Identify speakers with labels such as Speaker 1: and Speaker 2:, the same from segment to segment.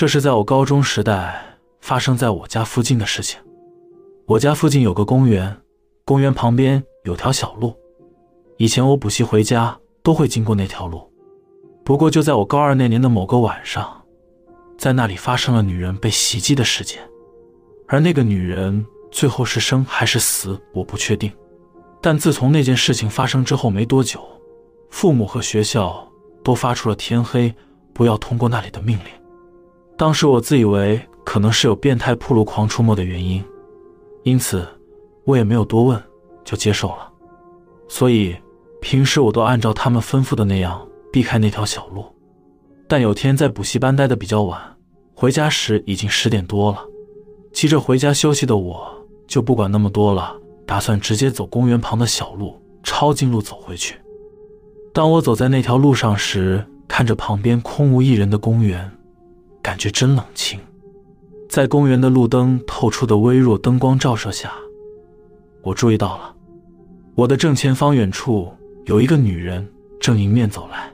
Speaker 1: 这是在我高中时代发生在我家附近的事情。我家附近有个公园，公园旁边有条小路，以前我补习回家都会经过那条路。不过就在我高二那年的某个晚上，在那里发生了女人被袭击的事件，而那个女人最后是生还是死，我不确定。但自从那件事情发生之后没多久，父母和学校都发出了“天黑不要通过那里的”命令。当时我自以为可能是有变态铺路狂出没的原因，因此我也没有多问，就接受了。所以平时我都按照他们吩咐的那样避开那条小路。但有天在补习班待的比较晚，回家时已经十点多了，急着回家休息的我就不管那么多了。打算直接走公园旁的小路，抄近路走回去。当我走在那条路上时，看着旁边空无一人的公园，感觉真冷清。在公园的路灯透出的微弱灯光照射下，我注意到了我的正前方远处有一个女人正迎面走来。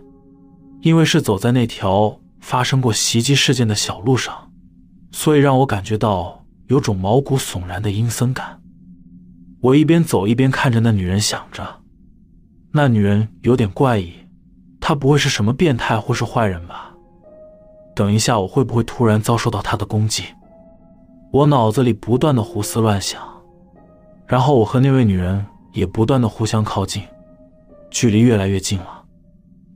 Speaker 1: 因为是走在那条发生过袭击事件的小路上，所以让我感觉到有种毛骨悚然的阴森感。我一边走一边看着那女人，想着，那女人有点怪异，她不会是什么变态或是坏人吧？等一下，我会不会突然遭受到她的攻击？我脑子里不断的胡思乱想，然后我和那位女人也不断的互相靠近，距离越来越近了。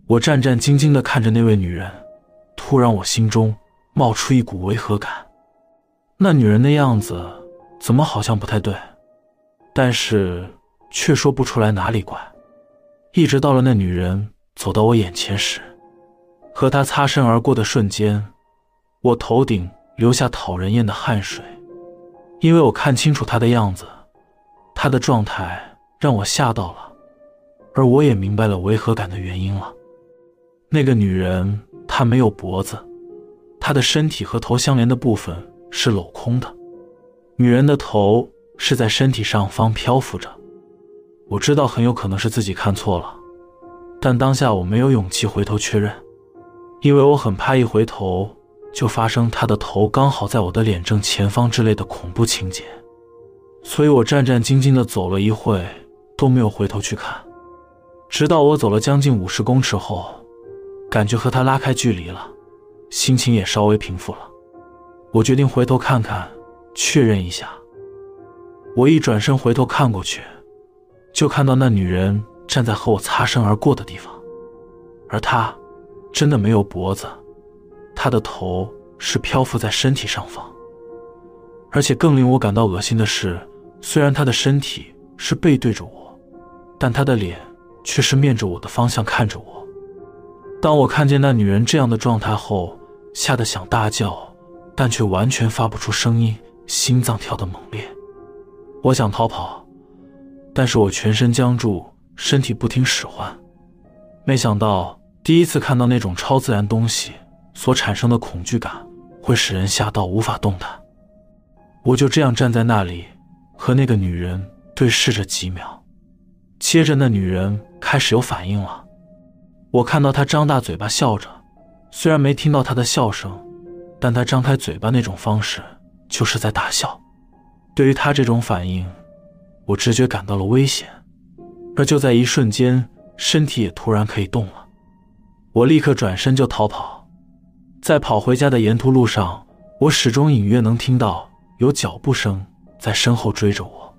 Speaker 1: 我战战兢兢的看着那位女人，突然我心中冒出一股违和感，那女人的样子怎么好像不太对？但是却说不出来哪里怪，一直到了那女人走到我眼前时，和他擦身而过的瞬间，我头顶流下讨人厌的汗水，因为我看清楚他的样子，他的状态让我吓到了，而我也明白了违和感的原因了。那个女人她没有脖子，她的身体和头相连的部分是镂空的，女人的头。是在身体上方漂浮着，我知道很有可能是自己看错了，但当下我没有勇气回头确认，因为我很怕一回头就发生他的头刚好在我的脸正前方之类的恐怖情节，所以我战战兢兢地走了一会都没有回头去看，直到我走了将近五十公尺后，感觉和他拉开距离了，心情也稍微平复了，我决定回头看看，确认一下。我一转身回头看过去，就看到那女人站在和我擦身而过的地方，而她真的没有脖子，她的头是漂浮在身体上方。而且更令我感到恶心的是，虽然她的身体是背对着我，但她的脸却是面着我的方向看着我。当我看见那女人这样的状态后，吓得想大叫，但却完全发不出声音，心脏跳得猛烈。我想逃跑，但是我全身僵住，身体不听使唤。没想到第一次看到那种超自然东西所产生的恐惧感，会使人吓到无法动弹。我就这样站在那里，和那个女人对视着几秒，接着那女人开始有反应了。我看到她张大嘴巴笑着，虽然没听到她的笑声，但她张开嘴巴那种方式就是在大笑。对于他这种反应，我直觉感到了危险，而就在一瞬间，身体也突然可以动了。我立刻转身就逃跑，在跑回家的沿途路上，我始终隐约能听到有脚步声在身后追着我，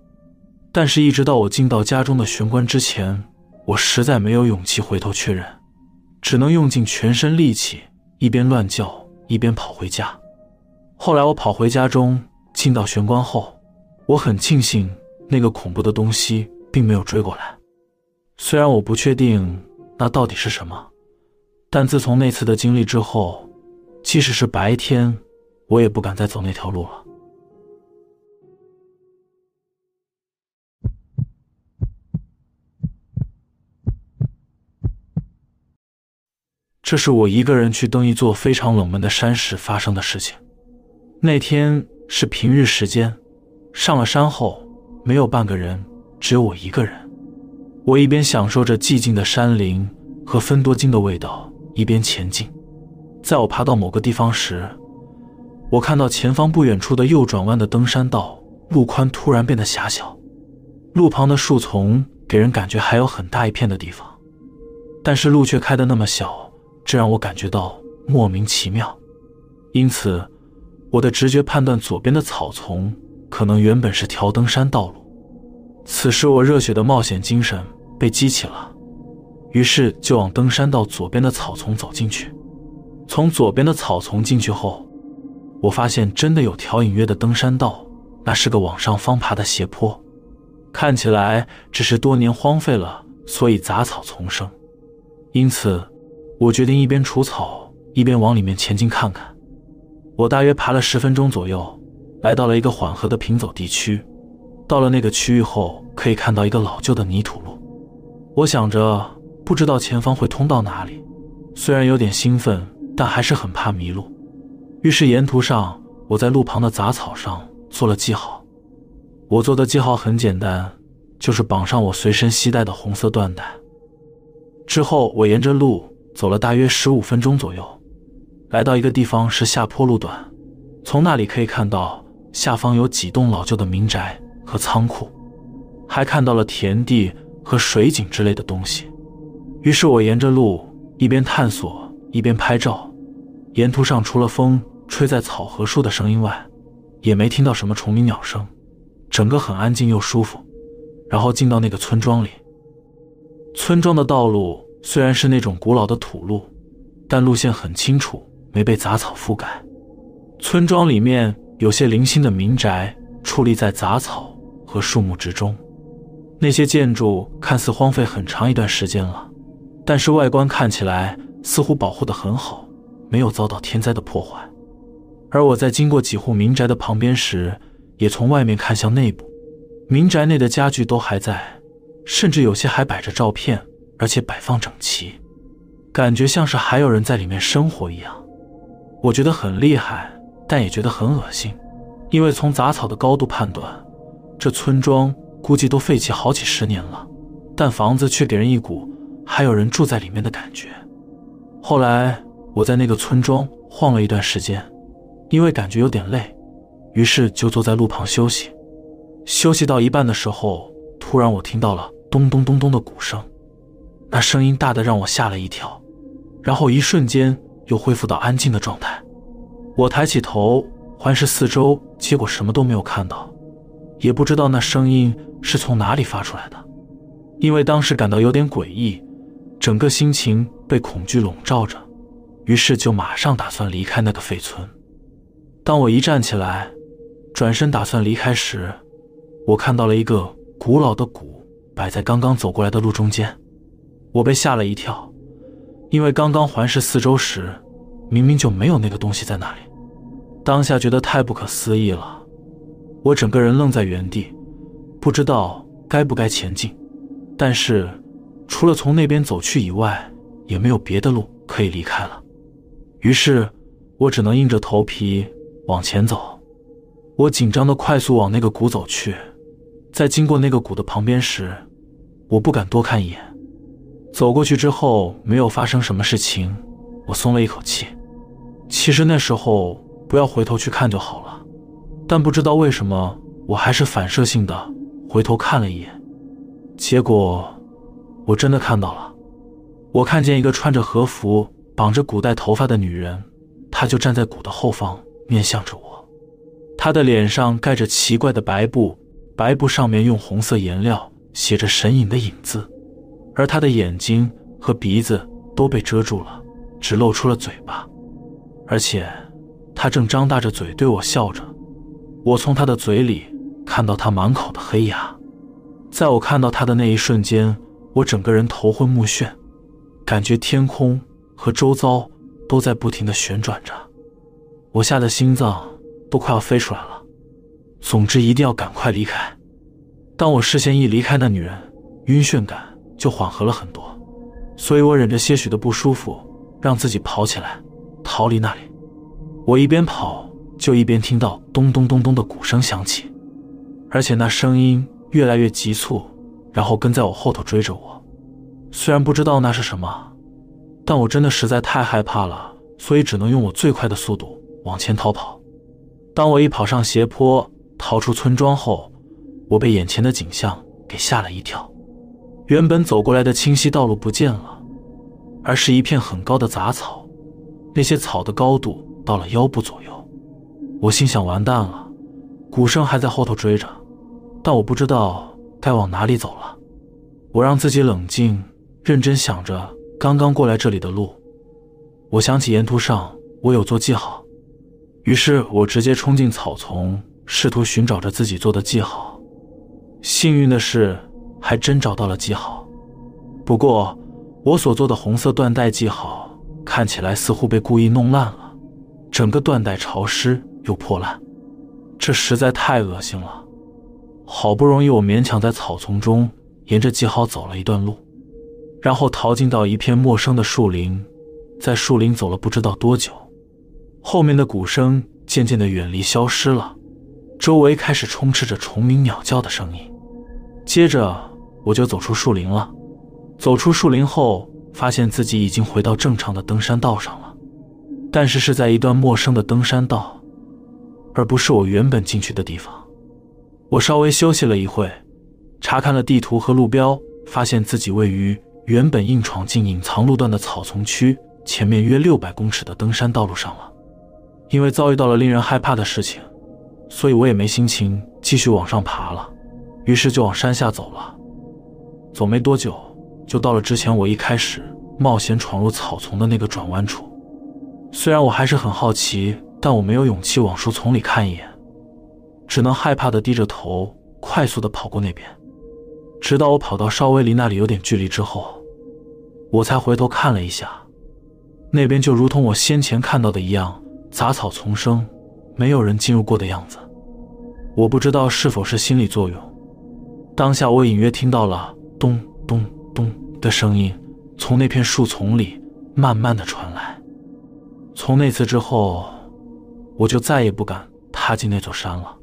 Speaker 1: 但是，一直到我进到家中的玄关之前，我实在没有勇气回头确认，只能用尽全身力气，一边乱叫一边跑回家。后来，我跑回家中，进到玄关后。我很庆幸那个恐怖的东西并没有追过来，虽然我不确定那到底是什么，但自从那次的经历之后，即使是白天，我也不敢再走那条路了。这是我一个人去登一座非常冷门的山时发生的事情。那天是平日时间。上了山后，没有半个人，只有我一个人。我一边享受着寂静的山林和芬多精的味道，一边前进。在我爬到某个地方时，我看到前方不远处的右转弯的登山道路宽突然变得狭小，路旁的树丛给人感觉还有很大一片的地方，但是路却开得那么小，这让我感觉到莫名其妙。因此，我的直觉判断左边的草丛可能原本是条登山道路。此时，我热血的冒险精神被激起了，于是就往登山道左边的草丛走进去。从左边的草丛进去后，我发现真的有条隐约的登山道，那是个往上方爬的斜坡，看起来只是多年荒废了，所以杂草丛生。因此，我决定一边除草一边往里面前进看看。我大约爬了十分钟左右，来到了一个缓和的平走地区。到了那个区域后，可以看到一个老旧的泥土路。我想着，不知道前方会通到哪里，虽然有点兴奋，但还是很怕迷路。于是沿途上，我在路旁的杂草上做了记号。我做的记号很简单，就是绑上我随身携带的红色缎带。之后，我沿着路走了大约十五分钟左右，来到一个地方是下坡路段，从那里可以看到下方有几栋老旧的民宅和仓库，还看到了田地和水井之类的东西。于是我沿着路一边探索一边拍照。沿途上除了风。吹在草和树的声音外，也没听到什么虫鸣鸟声，整个很安静又舒服。然后进到那个村庄里，村庄的道路虽然是那种古老的土路，但路线很清楚，没被杂草覆盖。村庄里面有些零星的民宅矗立在杂草和树木之中，那些建筑看似荒废很长一段时间了，但是外观看起来似乎保护得很好，没有遭到天灾的破坏。而我在经过几户民宅的旁边时，也从外面看向内部，民宅内的家具都还在，甚至有些还摆着照片，而且摆放整齐，感觉像是还有人在里面生活一样。我觉得很厉害，但也觉得很恶心，因为从杂草的高度判断，这村庄估计都废弃好几十年了，但房子却给人一股还有人住在里面的感觉。后来我在那个村庄晃了一段时间。因为感觉有点累，于是就坐在路旁休息。休息到一半的时候，突然我听到了咚咚咚咚的鼓声，那声音大的让我吓了一跳，然后一瞬间又恢复到安静的状态。我抬起头环视四周，结果什么都没有看到，也不知道那声音是从哪里发出来的。因为当时感到有点诡异，整个心情被恐惧笼罩着，于是就马上打算离开那个废村。当我一站起来，转身打算离开时，我看到了一个古老的鼓摆在刚刚走过来的路中间。我被吓了一跳，因为刚刚环视四周时，明明就没有那个东西在那里。当下觉得太不可思议了，我整个人愣在原地，不知道该不该前进。但是，除了从那边走去以外，也没有别的路可以离开了。于是，我只能硬着头皮。往前走，我紧张的快速往那个谷走去。在经过那个谷的旁边时，我不敢多看一眼。走过去之后，没有发生什么事情，我松了一口气。其实那时候不要回头去看就好了，但不知道为什么，我还是反射性的回头看了一眼。结果，我真的看到了。我看见一个穿着和服、绑着古代头发的女人，她就站在鼓的后方。面向着我，她的脸上盖着奇怪的白布，白布上面用红色颜料写着神隐的影字，而他的眼睛和鼻子都被遮住了，只露出了嘴巴，而且他正张大着嘴对我笑着。我从他的嘴里看到他满口的黑牙，在我看到他的那一瞬间，我整个人头昏目眩，感觉天空和周遭都在不停的旋转着。我吓得心脏都快要飞出来了。总之，一定要赶快离开。当我视线一离开那女人，晕眩感就缓和了很多，所以我忍着些许的不舒服，让自己跑起来，逃离那里。我一边跑，就一边听到咚咚咚咚的鼓声响起，而且那声音越来越急促，然后跟在我后头追着我。虽然不知道那是什么，但我真的实在太害怕了，所以只能用我最快的速度。往前逃跑，当我一跑上斜坡，逃出村庄后，我被眼前的景象给吓了一跳。原本走过来的清晰道路不见了，而是一片很高的杂草，那些草的高度到了腰部左右。我心想：完蛋了，鼓声还在后头追着，但我不知道该往哪里走了。我让自己冷静，认真想着刚刚过来这里的路。我想起沿途上我有做记号。于是我直接冲进草丛，试图寻找着自己做的记号。幸运的是，还真找到了记号。不过，我所做的红色缎带记号看起来似乎被故意弄烂了，整个缎带潮湿又破烂，这实在太恶心了。好不容易，我勉强在草丛中沿着记号走了一段路，然后逃进到一片陌生的树林，在树林走了不知道多久。后面的鼓声渐渐的远离，消失了，周围开始充斥着虫鸣鸟叫的声音。接着我就走出树林了。走出树林后，发现自己已经回到正常的登山道上了，但是是在一段陌生的登山道，而不是我原本进去的地方。我稍微休息了一会，查看了地图和路标，发现自己位于原本硬闯进隐藏路段的草丛区前面约六百公尺的登山道路上了。因为遭遇到了令人害怕的事情，所以我也没心情继续往上爬了，于是就往山下走了。走没多久，就到了之前我一开始冒险闯入草丛的那个转弯处。虽然我还是很好奇，但我没有勇气往树丛里看一眼，只能害怕的低着头，快速的跑过那边。直到我跑到稍微离那里有点距离之后，我才回头看了一下，那边就如同我先前看到的一样。杂草丛生，没有人进入过的样子。我不知道是否是心理作用，当下我隐约听到了咚咚咚的声音从那片树丛里慢慢的传来。从那次之后，我就再也不敢踏进那座山了。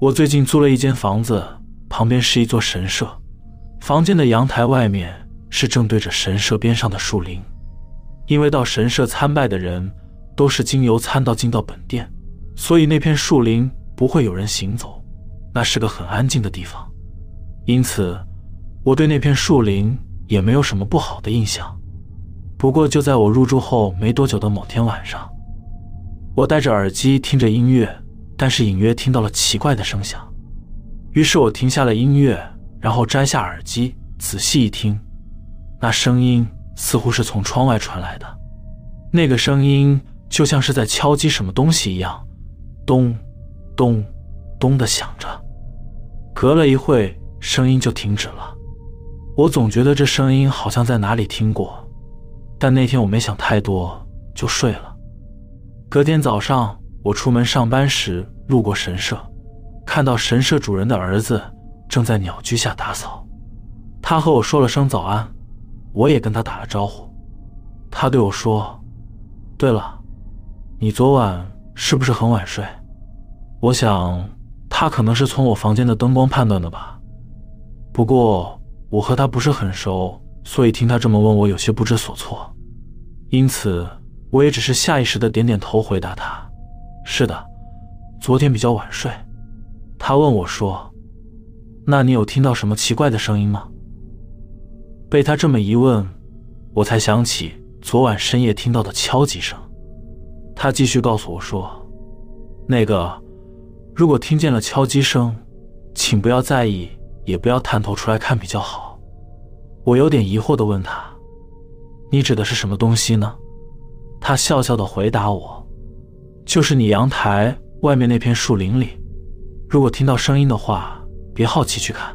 Speaker 1: 我最近租了一间房子。旁边是一座神社，房间的阳台外面是正对着神社边上的树林。因为到神社参拜的人都是经由参道进到本殿，所以那片树林不会有人行走，那是个很安静的地方。因此，我对那片树林也没有什么不好的印象。不过，就在我入住后没多久的某天晚上，我戴着耳机听着音乐，但是隐约听到了奇怪的声响。于是我停下了音乐，然后摘下耳机，仔细一听，那声音似乎是从窗外传来的。那个声音就像是在敲击什么东西一样，咚，咚，咚的响着。隔了一会，声音就停止了。我总觉得这声音好像在哪里听过，但那天我没想太多，就睡了。隔天早上，我出门上班时路过神社。看到神社主人的儿子正在鸟居下打扫，他和我说了声早安，我也跟他打了招呼。他对我说：“对了，你昨晚是不是很晚睡？”我想他可能是从我房间的灯光判断的吧。不过我和他不是很熟，所以听他这么问我有些不知所措，因此我也只是下意识的点点头回答他：“是的，昨天比较晚睡。”他问我说：“那你有听到什么奇怪的声音吗？”被他这么一问，我才想起昨晚深夜听到的敲击声。他继续告诉我说：“那个，如果听见了敲击声，请不要在意，也不要探头出来看比较好。”我有点疑惑的问他：“你指的是什么东西呢？”他笑笑的回答我：“就是你阳台外面那片树林里。”如果听到声音的话，别好奇去看，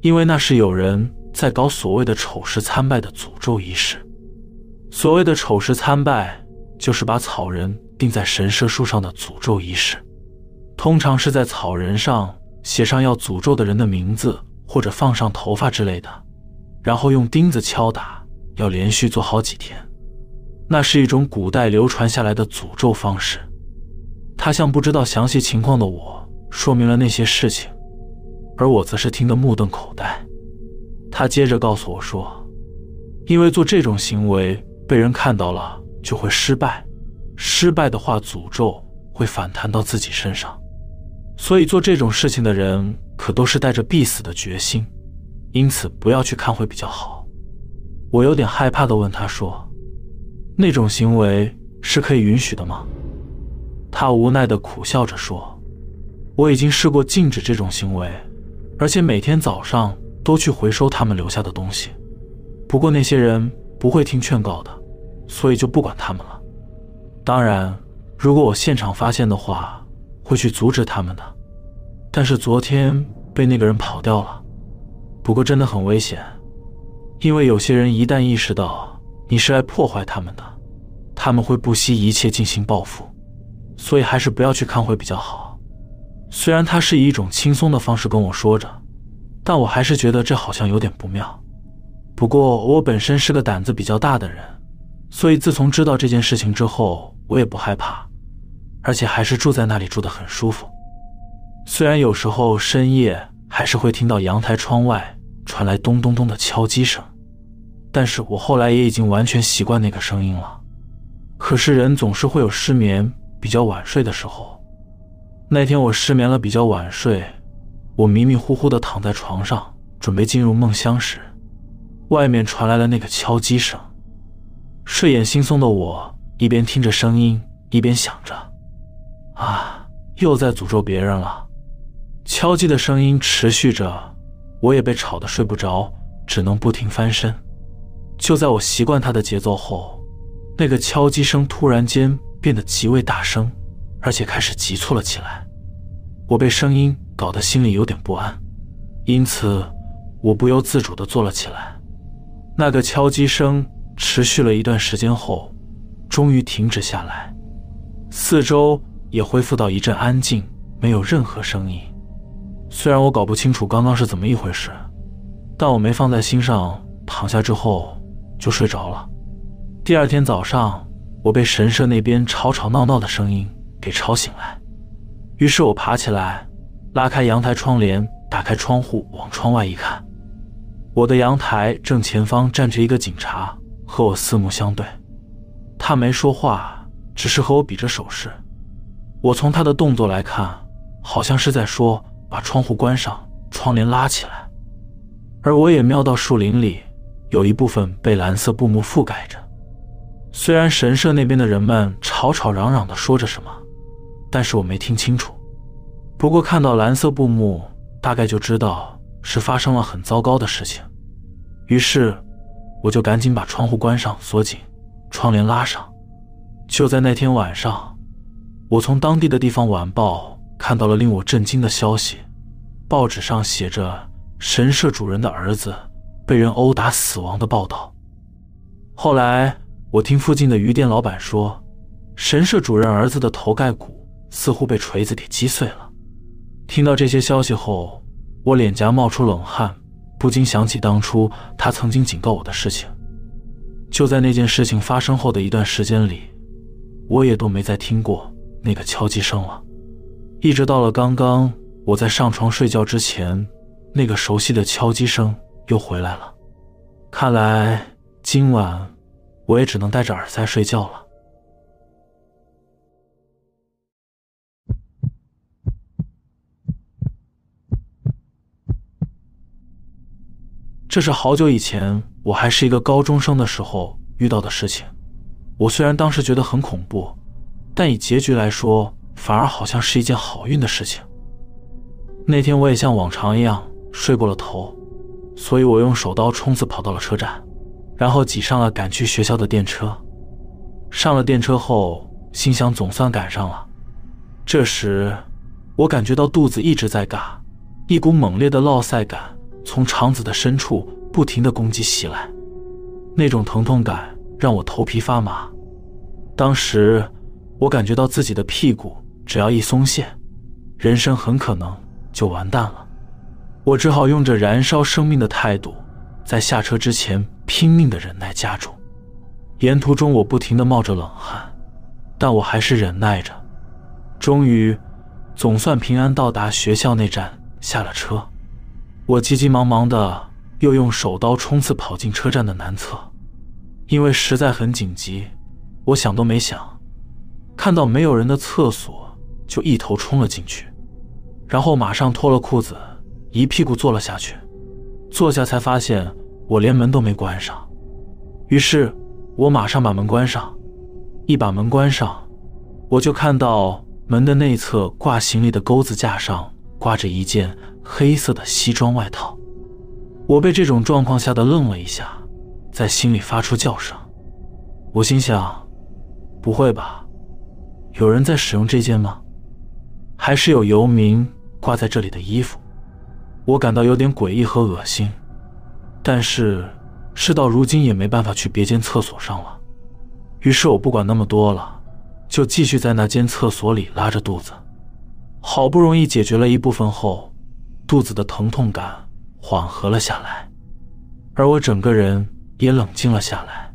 Speaker 1: 因为那是有人在搞所谓的丑事参拜的诅咒仪式。所谓的丑事参拜，就是把草人钉在神社树上的诅咒仪式。通常是在草人上写上要诅咒的人的名字，或者放上头发之类的，然后用钉子敲打，要连续做好几天。那是一种古代流传下来的诅咒方式。他向不知道详细情况的我。说明了那些事情，而我则是听得目瞪口呆。他接着告诉我说，因为做这种行为被人看到了就会失败，失败的话诅咒会反弹到自己身上，所以做这种事情的人可都是带着必死的决心，因此不要去看会比较好。我有点害怕的问他说：“那种行为是可以允许的吗？”他无奈的苦笑着说：“我已经试过禁止这种行为，而且每天早上。”都去回收他们留下的东西，不过那些人不会听劝告的，所以就不管他们了。当然，如果我现场发现的话，会去阻止他们的。但是昨天被那个人跑掉了，不过真的很危险，因为有些人一旦意识到你是来破坏他们的，他们会不惜一切进行报复，所以还是不要去看会比较好。虽然他是以一种轻松的方式跟我说着。但我还是觉得这好像有点不妙。不过我本身是个胆子比较大的人，所以自从知道这件事情之后，我也不害怕，而且还是住在那里住得很舒服。虽然有时候深夜还是会听到阳台窗外传来咚咚咚的敲击声，但是我后来也已经完全习惯那个声音了。可是人总是会有失眠、比较晚睡的时候。那天我失眠了，比较晚睡。我迷迷糊糊地躺在床上，准备进入梦乡时，外面传来了那个敲击声。睡眼惺忪的我一边听着声音，一边想着：“啊，又在诅咒别人了。”敲击的声音持续着，我也被吵得睡不着，只能不停翻身。就在我习惯它的节奏后，那个敲击声突然间变得极为大声，而且开始急促了起来。我被声音。搞得心里有点不安，因此我不由自主地坐了起来。那个敲击声持续了一段时间后，终于停止下来，四周也恢复到一阵安静，没有任何声音。虽然我搞不清楚刚刚是怎么一回事，但我没放在心上，躺下之后就睡着了。第二天早上，我被神社那边吵吵闹闹的声音给吵醒来，于是我爬起来。拉开阳台窗帘，打开窗户，往窗外一看，我的阳台正前方站着一个警察，和我四目相对。他没说话，只是和我比着手势。我从他的动作来看，好像是在说把窗户关上，窗帘拉起来。而我也瞄到树林里有一部分被蓝色布幕覆盖着。虽然神社那边的人们吵吵嚷嚷地说着什么，但是我没听清楚。不过看到蓝色布幕，大概就知道是发生了很糟糕的事情。于是，我就赶紧把窗户关上、锁紧，窗帘拉上。就在那天晚上，我从当地的地方晚报看到了令我震惊的消息：报纸上写着神社主人的儿子被人殴打死亡的报道。后来，我听附近的鱼店老板说，神社主任儿子的头盖骨似乎被锤子给击碎了。听到这些消息后，我脸颊冒出冷汗，不禁想起当初他曾经警告我的事情。就在那件事情发生后的一段时间里，我也都没再听过那个敲击声了。一直到了刚刚，我在上床睡觉之前，那个熟悉的敲击声又回来了。看来今晚我也只能戴着耳塞睡觉了。这是好久以前，我还是一个高中生的时候遇到的事情。我虽然当时觉得很恐怖，但以结局来说，反而好像是一件好运的事情。那天我也像往常一样睡过了头，所以我用手刀冲刺跑到了车站，然后挤上了赶去学校的电车。上了电车后，心想总算赶上了。这时，我感觉到肚子一直在嘎，一股猛烈的落塞感。从肠子的深处不停的攻击袭来，那种疼痛感让我头皮发麻。当时我感觉到自己的屁股只要一松懈，人生很可能就完蛋了。我只好用着燃烧生命的态度，在下车之前拼命的忍耐夹住。沿途中我不停的冒着冷汗，但我还是忍耐着。终于，总算平安到达学校那站，下了车。我急急忙忙的又用手刀冲刺跑进车站的南侧。因为实在很紧急，我想都没想，看到没有人的厕所就一头冲了进去，然后马上脱了裤子，一屁股坐了下去。坐下才发现我连门都没关上，于是我马上把门关上。一把门关上，我就看到门的内侧挂行李的钩子架上挂着一件黑色的西装外套。我被这种状况吓得愣了一下。在心里发出叫声，我心想：不会吧，有人在使用这件吗？还是有游民挂在这里的衣服？我感到有点诡异和恶心，但是事到如今也没办法去别间厕所上了。于是我不管那么多了，就继续在那间厕所里拉着肚子。好不容易解决了一部分后，肚子的疼痛感缓和了下来，而我整个人。也冷静了下来。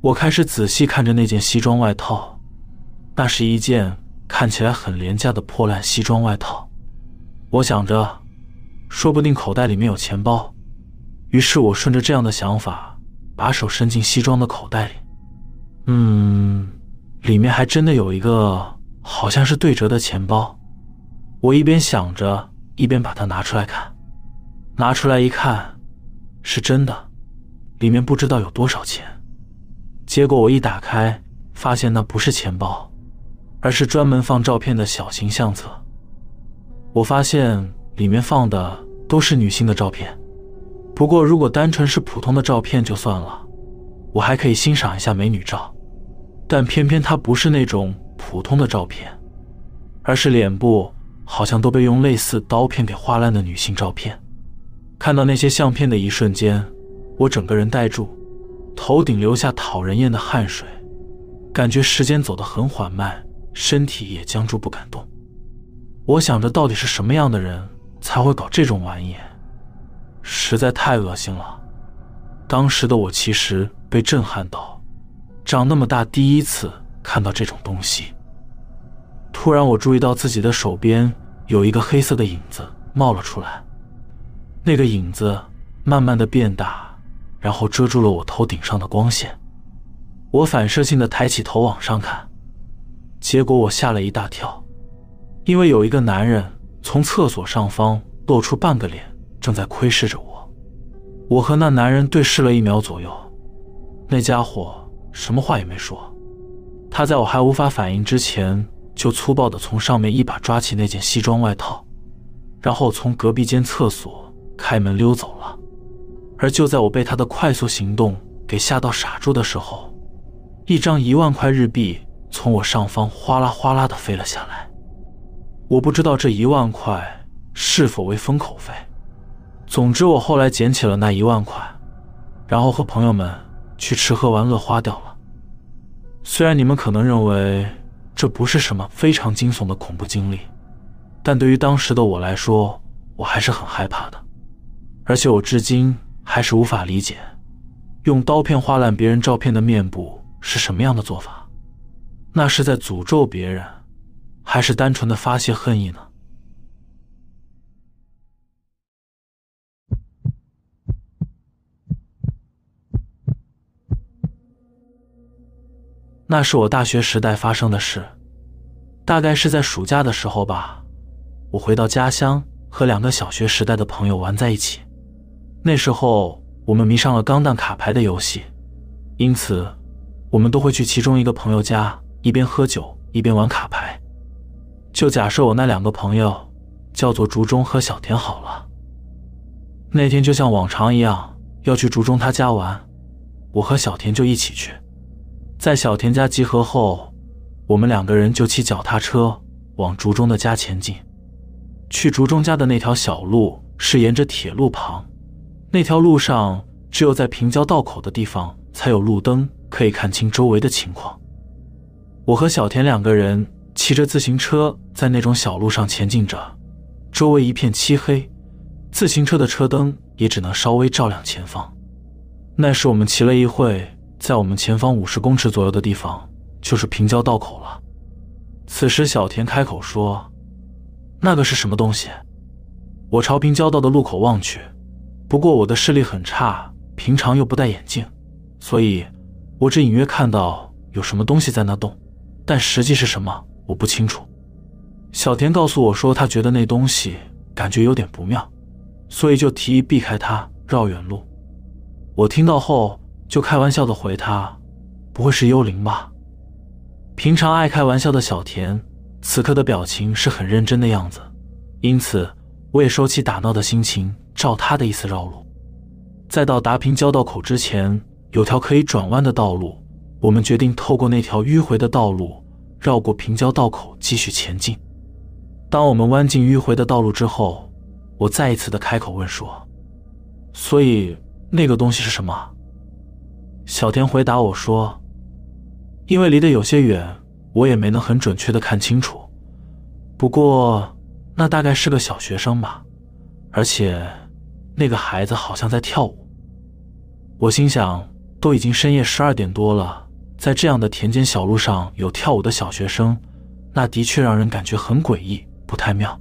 Speaker 1: 我开始仔细看着那件西装外套，那是一件看起来很廉价的破烂西装外套。我想着，说不定口袋里面有钱包。于是我顺着这样的想法，把手伸进西装的口袋里。嗯，里面还真的有一个，好像是对折的钱包。我一边想着，一边把它拿出来看。拿出来一看，是真的。里面不知道有多少钱，结果我一打开，发现那不是钱包，而是专门放照片的小型相册。我发现里面放的都是女性的照片，不过如果单纯是普通的照片就算了，我还可以欣赏一下美女照，但偏偏它不是那种普通的照片，而是脸部好像都被用类似刀片给划烂的女性照片。看到那些相片的一瞬间。我整个人呆住，头顶流下讨人厌的汗水，感觉时间走得很缓慢，身体也僵住不敢动。我想着，到底是什么样的人才会搞这种玩意？实在太恶心了。当时的我其实被震撼到，长那么大第一次看到这种东西。突然，我注意到自己的手边有一个黑色的影子冒了出来，那个影子慢慢的变大。然后遮住了我头顶上的光线，我反射性的抬起头往上看，结果我吓了一大跳，因为有一个男人从厕所上方露出半个脸，正在窥视着我。我和那男人对视了一秒左右，那家伙什么话也没说，他在我还无法反应之前，就粗暴的从上面一把抓起那件西装外套，然后从隔壁间厕所开门溜走了。而就在我被他的快速行动给吓到傻住的时候，一张一万块日币从我上方哗啦哗啦的飞了下来。我不知道这一万块是否为封口费，总之我后来捡起了那一万块，然后和朋友们去吃喝玩乐花掉了。虽然你们可能认为这不是什么非常惊悚的恐怖经历，但对于当时的我来说，我还是很害怕的，而且我至今。还是无法理解，用刀片划烂别人照片的面部是什么样的做法？那是在诅咒别人，还是单纯的发泄恨意呢？那是我大学时代发生的事，大概是在暑假的时候吧。我回到家乡，和两个小学时代的朋友玩在一起。那时候我们迷上了钢弹卡牌的游戏，因此我们都会去其中一个朋友家，一边喝酒一边玩卡牌。就假设我那两个朋友叫做竹中和小田好了。那天就像往常一样要去竹中他家玩，我和小田就一起去。在小田家集合后，我们两个人就骑脚踏车往竹中的家前进。去竹中家的那条小路是沿着铁路旁。那条路上只有在平交道口的地方才有路灯，可以看清周围的情况。我和小田两个人骑着自行车在那种小路上前进着，周围一片漆黑，自行车的车灯也只能稍微照亮前方。那时我们骑了一会，在我们前方五十公尺左右的地方就是平交道口了。此时小田开口说：“那个是什么东西？”我朝平交道的路口望去。不过我的视力很差，平常又不戴眼镜，所以我只隐约看到有什么东西在那动，但实际是什么我不清楚。小田告诉我说，他觉得那东西感觉有点不妙，所以就提议避开它，绕远路。我听到后就开玩笑的回他：“不会是幽灵吧？”平常爱开玩笑的小田，此刻的表情是很认真的样子，因此我也收起打闹的心情。照他的意思绕路，在到达平交道口之前，有条可以转弯的道路。我们决定透过那条迂回的道路，绕过平交道口继续前进。当我们弯进迂回的道路之后，我再一次的开口问说：“所以那个东西是什么？”小田回答我说：“因为离得有些远，我也没能很准确的看清楚。不过那大概是个小学生吧，而且……”那个孩子好像在跳舞，我心想，都已经深夜十二点多了，在这样的田间小路上有跳舞的小学生，那的确让人感觉很诡异，不太妙。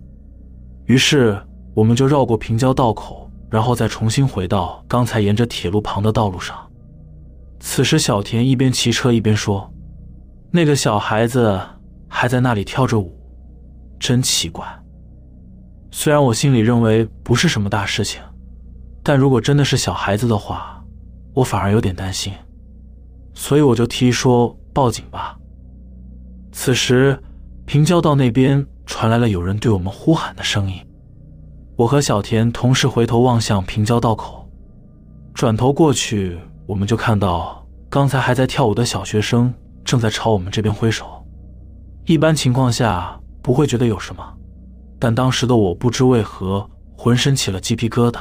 Speaker 1: 于是，我们就绕过平交道口，然后再重新回到刚才沿着铁路旁的道路上。此时，小田一边骑车一边说：“那个小孩子还在那里跳着舞，真奇怪。”虽然我心里认为不是什么大事情。但如果真的是小孩子的话，我反而有点担心，所以我就提议说报警吧。此时，平交道那边传来了有人对我们呼喊的声音，我和小田同时回头望向平交道口，转头过去，我们就看到刚才还在跳舞的小学生正在朝我们这边挥手。一般情况下不会觉得有什么，但当时的我不知为何浑身起了鸡皮疙瘩。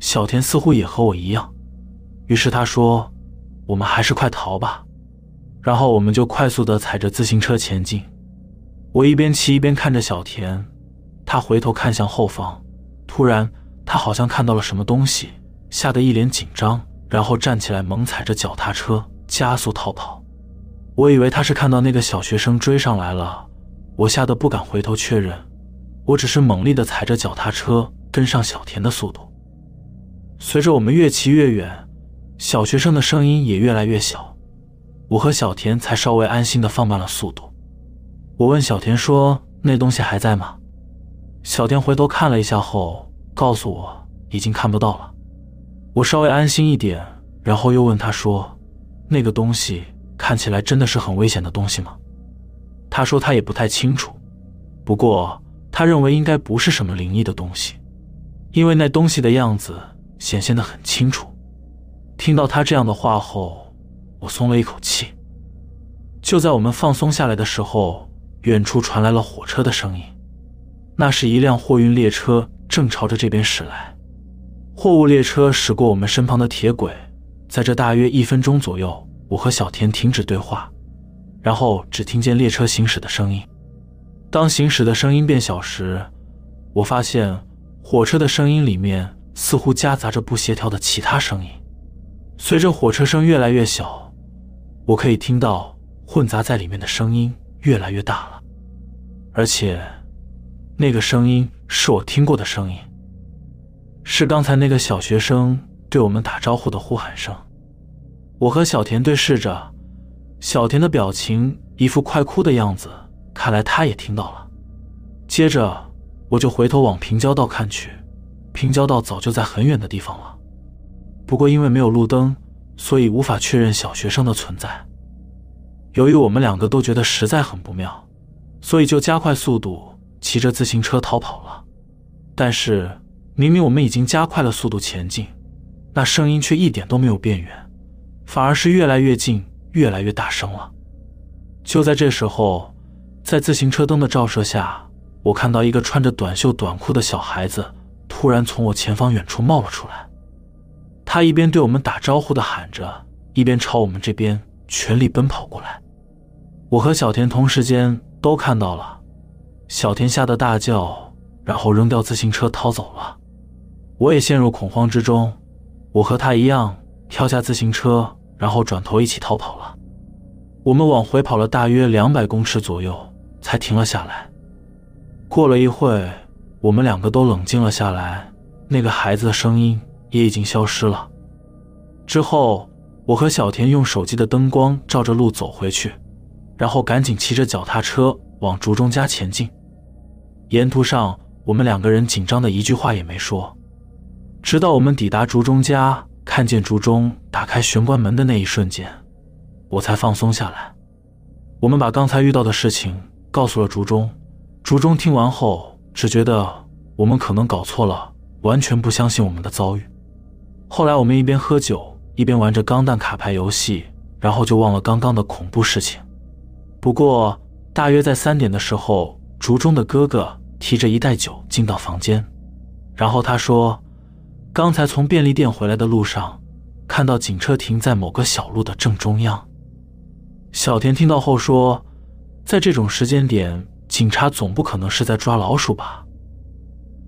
Speaker 1: 小田似乎也和我一样，于是他说：“我们还是快逃吧。”然后我们就快速地踩着自行车前进。我一边骑一边看着小田，他回头看向后方，突然他好像看到了什么东西，吓得一脸紧张，然后站起来猛踩着脚踏车加速逃跑。我以为他是看到那个小学生追上来了，我吓得不敢回头确认，我只是猛力地踩着脚踏车跟上小田的速度。随着我们越骑越远，小学生的声音也越来越小，我和小田才稍微安心的放慢了速度。我问小田说：“那东西还在吗？”小田回头看了一下后，告诉我已经看不到了。我稍微安心一点，然后又问他说：“那个东西看起来真的是很危险的东西吗？”他说他也不太清楚，不过他认为应该不是什么灵异的东西，因为那东西的样子。显现的很清楚。听到他这样的话后，我松了一口气。就在我们放松下来的时候，远处传来了火车的声音。那是一辆货运列车正朝着这边驶来。货物列车驶过我们身旁的铁轨，在这大约一分钟左右，我和小田停止对话，然后只听见列车行驶的声音。当行驶的声音变小时，我发现火车的声音里面。似乎夹杂着不协调的其他声音。随着火车声越来越小，我可以听到混杂在里面的声音越来越大了，而且那个声音是我听过的声音，是刚才那个小学生对我们打招呼的呼喊声。我和小田对视着，小田的表情一副快哭的样子，看来他也听到了。接着，我就回头往平交道看去。平交道早就在很远的地方了，不过因为没有路灯，所以无法确认小学生的存在。由于我们两个都觉得实在很不妙，所以就加快速度骑着自行车逃跑了。但是明明我们已经加快了速度前进，那声音却一点都没有变远，反而是越来越近，越来越大声了。就在这时候，在自行车灯的照射下，我看到一个穿着短袖短裤的小孩子。突然从我前方远处冒了出来，他一边对我们打招呼的喊着，一边朝我们这边全力奔跑过来。我和小田同时间都看到了，小田吓得大叫，然后扔掉自行车逃走了。我也陷入恐慌之中，我和他一样跳下自行车，然后转头一起逃跑了。我们往回跑了大约两百公尺左右，才停了下来。过了一会。我们两个都冷静了下来，那个孩子的声音也已经消失了。之后，我和小田用手机的灯光照着路走回去，然后赶紧骑着脚踏车往竹中家前进。沿途上，我们两个人紧张的一句话也没说，直到我们抵达竹中家，看见竹中打开玄关门的那一瞬间，我才放松下来。我们把刚才遇到的事情告诉了竹中，竹中听完后只觉得我们可能搞错了，完全不相信我们的遭遇。后来我们一边喝酒。一边玩着钢弹卡牌游戏，然后就忘了刚刚的恐怖事情。不过，大约在三点的时候，竹中的哥哥提着一袋酒进到房间，然后他说：“刚才从便利店回来的路上，看到警车停在某个小路的正中央。”小田听到后说：“在这种时间点，警察总不可能是在抓老鼠吧？”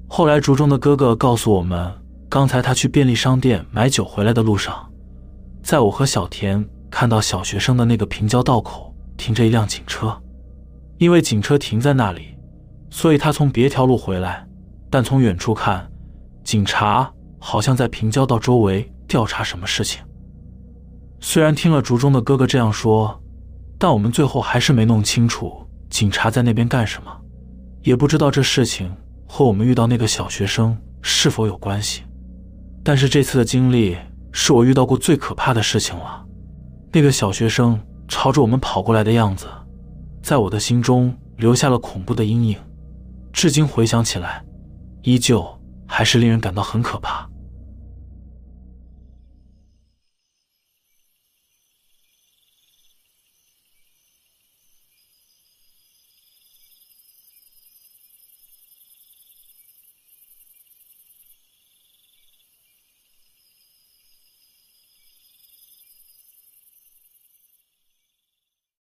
Speaker 1: 后来，竹中的哥哥告诉我们，刚才他去便利商店买酒回来的路上。在我和小田看到小学生的那个平交道口停着一辆警车，因为警车停在那里，所以他从别条路回来。但从远处看，警察好像在平交道周围调查什么事情。虽然听了竹中的哥哥这样说，但我们最后还是没弄清楚警察在那边干什么，也不知道这事情和我们遇到那个小学生是否有关系。但是这次的经历。是我遇到过最可怕的事情了。那个小学生朝着我们跑过来的样子，在我的心中留下了恐怖的阴影，至今回想起来，依旧还是令人感到很可怕。